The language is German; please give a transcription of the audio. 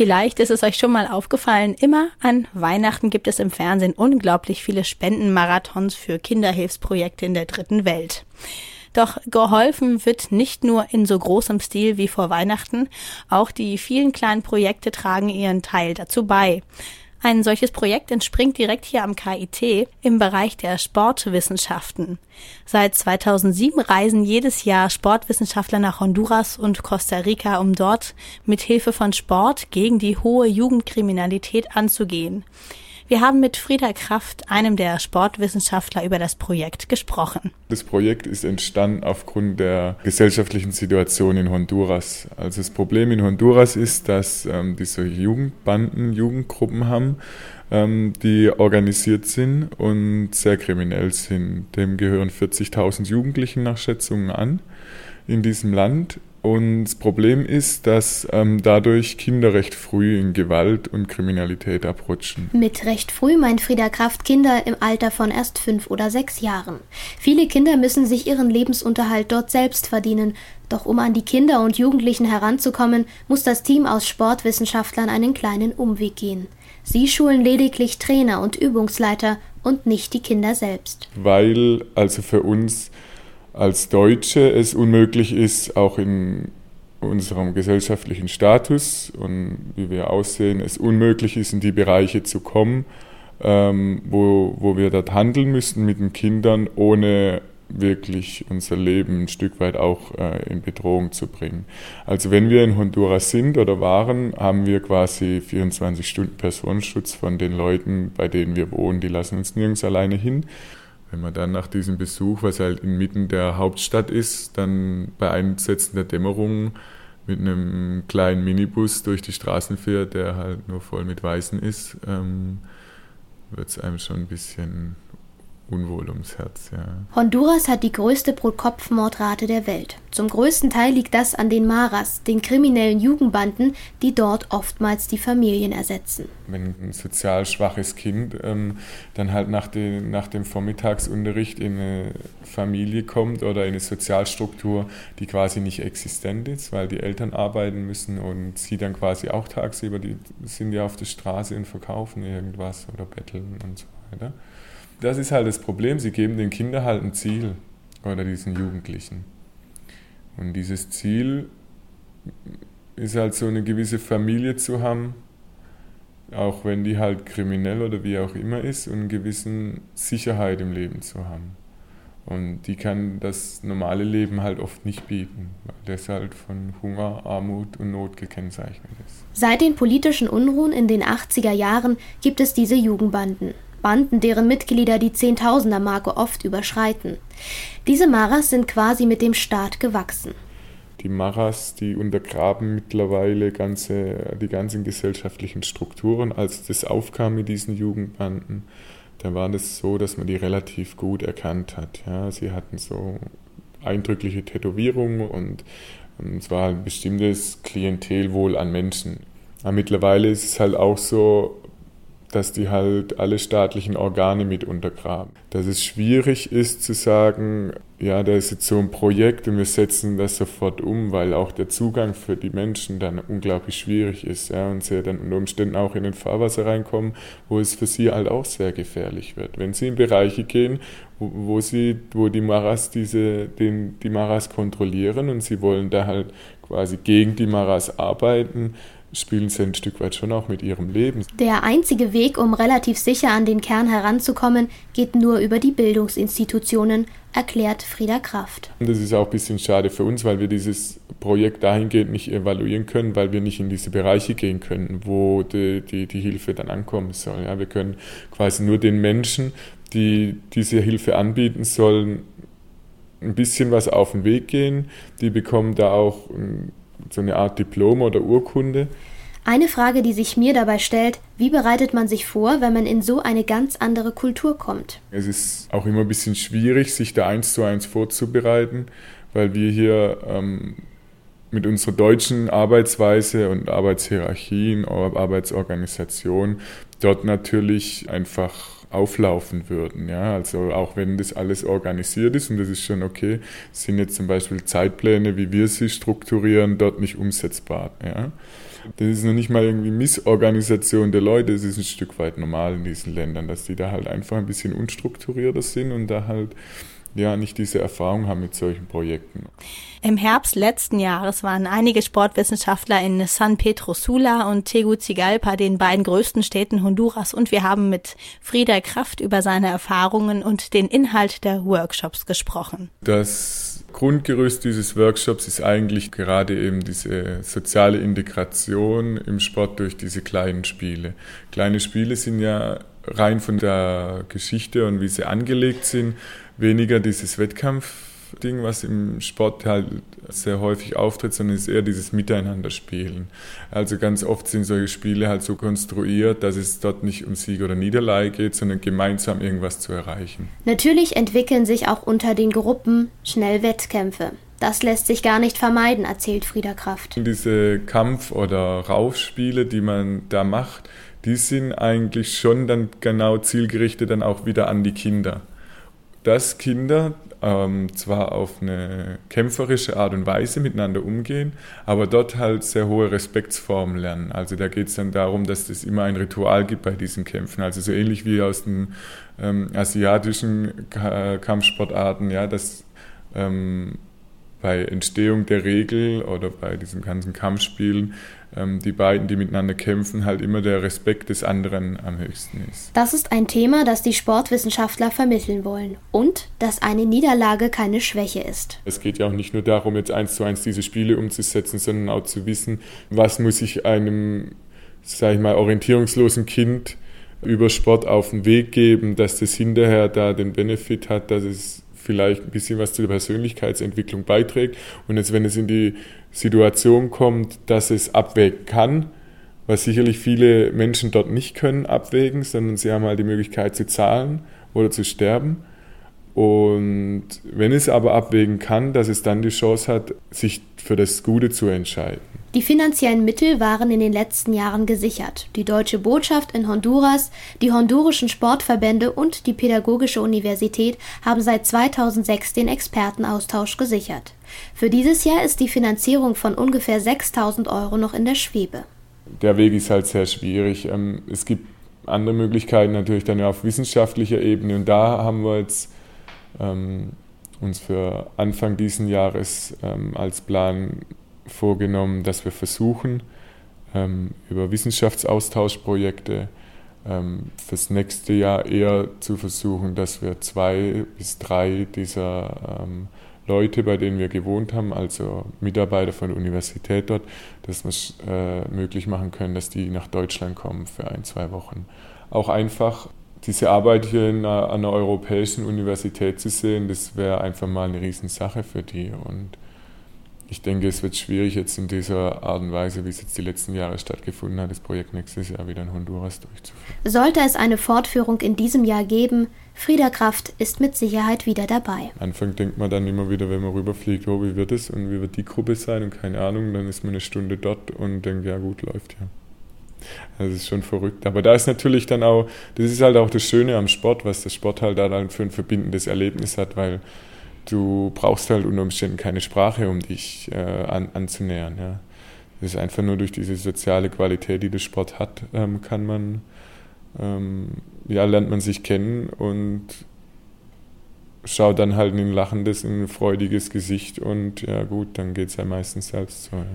Vielleicht ist es euch schon mal aufgefallen, immer an Weihnachten gibt es im Fernsehen unglaublich viele Spendenmarathons für Kinderhilfsprojekte in der dritten Welt. Doch geholfen wird nicht nur in so großem Stil wie vor Weihnachten, auch die vielen kleinen Projekte tragen ihren Teil dazu bei. Ein solches Projekt entspringt direkt hier am KIT im Bereich der Sportwissenschaften. Seit 2007 reisen jedes Jahr Sportwissenschaftler nach Honduras und Costa Rica, um dort mit Hilfe von Sport gegen die hohe Jugendkriminalität anzugehen. Wir haben mit Frieda Kraft, einem der Sportwissenschaftler, über das Projekt gesprochen. Das Projekt ist entstanden aufgrund der gesellschaftlichen Situation in Honduras. Also das Problem in Honduras ist, dass ähm, diese Jugendbanden Jugendgruppen haben, ähm, die organisiert sind und sehr kriminell sind. Dem gehören 40.000 Jugendlichen nach Schätzungen an in diesem Land und das Problem ist, dass ähm, dadurch Kinder recht früh in Gewalt und Kriminalität abrutschen. Mit recht früh meint Frieda Kraft Kinder im Alter von erst fünf oder sechs Jahren. Viele Kinder müssen sich ihren Lebensunterhalt dort selbst verdienen. Doch um an die Kinder und Jugendlichen heranzukommen, muss das Team aus Sportwissenschaftlern einen kleinen Umweg gehen. Sie schulen lediglich Trainer und Übungsleiter und nicht die Kinder selbst. Weil also für uns als Deutsche es unmöglich ist, auch in unserem gesellschaftlichen Status und wie wir aussehen, es unmöglich ist, in die Bereiche zu kommen, ähm, wo, wo wir dort handeln müssen mit den Kindern, ohne wirklich unser Leben ein Stück weit auch äh, in Bedrohung zu bringen. Also wenn wir in Honduras sind oder waren, haben wir quasi 24 Stunden Personenschutz von den Leuten, bei denen wir wohnen. Die lassen uns nirgends alleine hin. Wenn man dann nach diesem Besuch, was halt inmitten der Hauptstadt ist, dann bei Einsetzen der Dämmerung mit einem kleinen Minibus durch die Straßen fährt, der halt nur voll mit Weißen ist, ähm, wird es einem schon ein bisschen unwohl ums Herz, ja. Honduras hat die größte Pro-Kopf-Mordrate der Welt. Zum größten Teil liegt das an den Maras, den kriminellen Jugendbanden, die dort oftmals die Familien ersetzen. Wenn ein sozial schwaches Kind ähm, dann halt nach, den, nach dem Vormittagsunterricht in eine Familie kommt oder in eine Sozialstruktur, die quasi nicht existent ist, weil die Eltern arbeiten müssen und sie dann quasi auch tagsüber, die sind ja auf der Straße und verkaufen irgendwas oder betteln und so weiter das ist halt das Problem. Sie geben den Kindern halt ein Ziel oder diesen Jugendlichen. Und dieses Ziel ist halt so eine gewisse Familie zu haben, auch wenn die halt kriminell oder wie auch immer ist, und eine gewisse Sicherheit im Leben zu haben. Und die kann das normale Leben halt oft nicht bieten, weil das halt von Hunger, Armut und Not gekennzeichnet ist. Seit den politischen Unruhen in den 80er Jahren gibt es diese Jugendbanden. Banden, deren Mitglieder die Zehntausender-Marke oft überschreiten. Diese Maras sind quasi mit dem Staat gewachsen. Die Maras, die untergraben mittlerweile ganze, die ganzen gesellschaftlichen Strukturen. Als das aufkam mit diesen Jugendbanden, da war es so, dass man die relativ gut erkannt hat. Ja, sie hatten so eindrückliche Tätowierungen und, und es war ein bestimmtes Klientel wohl an Menschen. Aber mittlerweile ist es halt auch so, dass die halt alle staatlichen Organe mit untergraben. Dass es schwierig ist zu sagen, ja, da ist jetzt so ein Projekt und wir setzen das sofort um, weil auch der Zugang für die Menschen dann unglaublich schwierig ist, ja, und sie dann unter Umständen auch in den Fahrwasser reinkommen, wo es für sie halt auch sehr gefährlich wird. Wenn sie in Bereiche gehen, wo, wo sie, wo die Maras diese, den, die Maras kontrollieren und sie wollen da halt quasi gegen die Maras arbeiten, spielen sie ein Stück weit schon auch mit ihrem Leben. Der einzige Weg, um relativ sicher an den Kern heranzukommen, geht nur über die Bildungsinstitutionen, erklärt Frieda Kraft. Das ist auch ein bisschen schade für uns, weil wir dieses Projekt dahingehend nicht evaluieren können, weil wir nicht in diese Bereiche gehen können, wo die, die, die Hilfe dann ankommen soll. Ja, wir können quasi nur den Menschen, die diese Hilfe anbieten sollen, ein bisschen was auf den Weg gehen. Die bekommen da auch so eine Art Diplom oder Urkunde. Eine Frage, die sich mir dabei stellt, wie bereitet man sich vor, wenn man in so eine ganz andere Kultur kommt? Es ist auch immer ein bisschen schwierig, sich da eins zu eins vorzubereiten, weil wir hier ähm, mit unserer deutschen Arbeitsweise und Arbeitshierarchien, Arbeitsorganisation dort natürlich einfach auflaufen würden. Ja? Also auch wenn das alles organisiert ist und das ist schon okay, sind jetzt zum Beispiel Zeitpläne, wie wir sie strukturieren, dort nicht umsetzbar. Ja? das ist noch nicht mal irgendwie Missorganisation der Leute, es ist ein Stück weit normal in diesen Ländern, dass die da halt einfach ein bisschen unstrukturierter sind und da halt ja nicht diese Erfahrung haben mit solchen Projekten. Im Herbst letzten Jahres waren einige Sportwissenschaftler in San Pedro Sula und Tegucigalpa, den beiden größten Städten Honduras, und wir haben mit Frieder Kraft über seine Erfahrungen und den Inhalt der Workshops gesprochen. Das Grundgerüst dieses Workshops ist eigentlich gerade eben diese soziale Integration im Sport durch diese kleinen Spiele. Kleine Spiele sind ja rein von der Geschichte und wie sie angelegt sind, weniger dieses Wettkampf Ding, was im Sport halt sehr häufig auftritt, sondern es ist eher dieses Miteinanderspielen. Also ganz oft sind solche Spiele halt so konstruiert, dass es dort nicht um Sieg oder Niederlage geht, sondern gemeinsam irgendwas zu erreichen. Natürlich entwickeln sich auch unter den Gruppen schnell Wettkämpfe. Das lässt sich gar nicht vermeiden, erzählt Frieder Kraft. Diese Kampf- oder Raufspiele, die man da macht, die sind eigentlich schon dann genau zielgerichtet dann auch wieder an die Kinder. Dass Kinder ähm, zwar auf eine kämpferische Art und Weise miteinander umgehen, aber dort halt sehr hohe Respektsformen lernen. Also da geht es dann darum, dass es immer ein Ritual gibt bei diesen Kämpfen. Also so ähnlich wie aus den ähm, asiatischen Kampfsportarten, ja, dass ähm, bei Entstehung der Regel oder bei diesen ganzen Kampfspielen ähm, die beiden, die miteinander kämpfen, halt immer der Respekt des anderen am höchsten ist. Das ist ein Thema, das die Sportwissenschaftler vermitteln wollen und dass eine Niederlage keine Schwäche ist. Es geht ja auch nicht nur darum, jetzt eins zu eins diese Spiele umzusetzen, sondern auch zu wissen, was muss ich einem, sag ich mal, orientierungslosen Kind über Sport auf den Weg geben, dass das hinterher da den Benefit hat, dass es vielleicht ein bisschen was zur Persönlichkeitsentwicklung beiträgt. Und jetzt, wenn es in die Situation kommt, dass es abwägen kann, was sicherlich viele Menschen dort nicht können abwägen, sondern sie haben halt die Möglichkeit zu zahlen oder zu sterben. Und wenn es aber abwägen kann, dass es dann die Chance hat, sich für das Gute zu entscheiden. Die finanziellen Mittel waren in den letzten Jahren gesichert. Die deutsche Botschaft in Honduras, die hondurischen Sportverbände und die Pädagogische Universität haben seit 2006 den Expertenaustausch gesichert. Für dieses Jahr ist die Finanzierung von ungefähr 6000 Euro noch in der Schwebe. Der Weg ist halt sehr schwierig. Ähm, es gibt andere Möglichkeiten natürlich dann auf wissenschaftlicher Ebene und da haben wir jetzt ähm, uns für Anfang diesen Jahres ähm, als Plan vorgenommen, dass wir versuchen, ähm, über Wissenschaftsaustauschprojekte ähm, fürs nächste Jahr eher zu versuchen, dass wir zwei bis drei dieser ähm, Leute, bei denen wir gewohnt haben, also Mitarbeiter von der Universität dort, dass wir es äh, möglich machen können, dass die nach Deutschland kommen für ein, zwei Wochen. Auch einfach diese Arbeit hier in einer, an einer europäischen Universität zu sehen, das wäre einfach mal eine Riesensache für die. Und ich denke, es wird schwierig, jetzt in dieser Art und Weise, wie es jetzt die letzten Jahre stattgefunden hat, das Projekt nächstes Jahr wieder in Honduras durchzuführen. Sollte es eine Fortführung in diesem Jahr geben, Frieda Kraft ist mit Sicherheit wieder dabei. Anfang denkt man dann immer wieder, wenn man rüberfliegt, oh, wie wird es und wie wird die Gruppe sein und keine Ahnung, dann ist man eine Stunde dort und denkt, ja gut, läuft ja. Das ist schon verrückt. Aber da ist natürlich dann auch, das ist halt auch das Schöne am Sport, was der Sport halt da dann für ein verbindendes Erlebnis hat, weil du brauchst halt unter Umständen keine Sprache, um dich äh, an, anzunähern. Ja. Das ist einfach nur durch diese soziale Qualität, die der Sport hat, ähm, kann man, ähm, ja, lernt man sich kennen und schaut dann halt in ein lachendes, in ein freudiges Gesicht und ja gut, dann geht es ja meistens selbst so. Ja.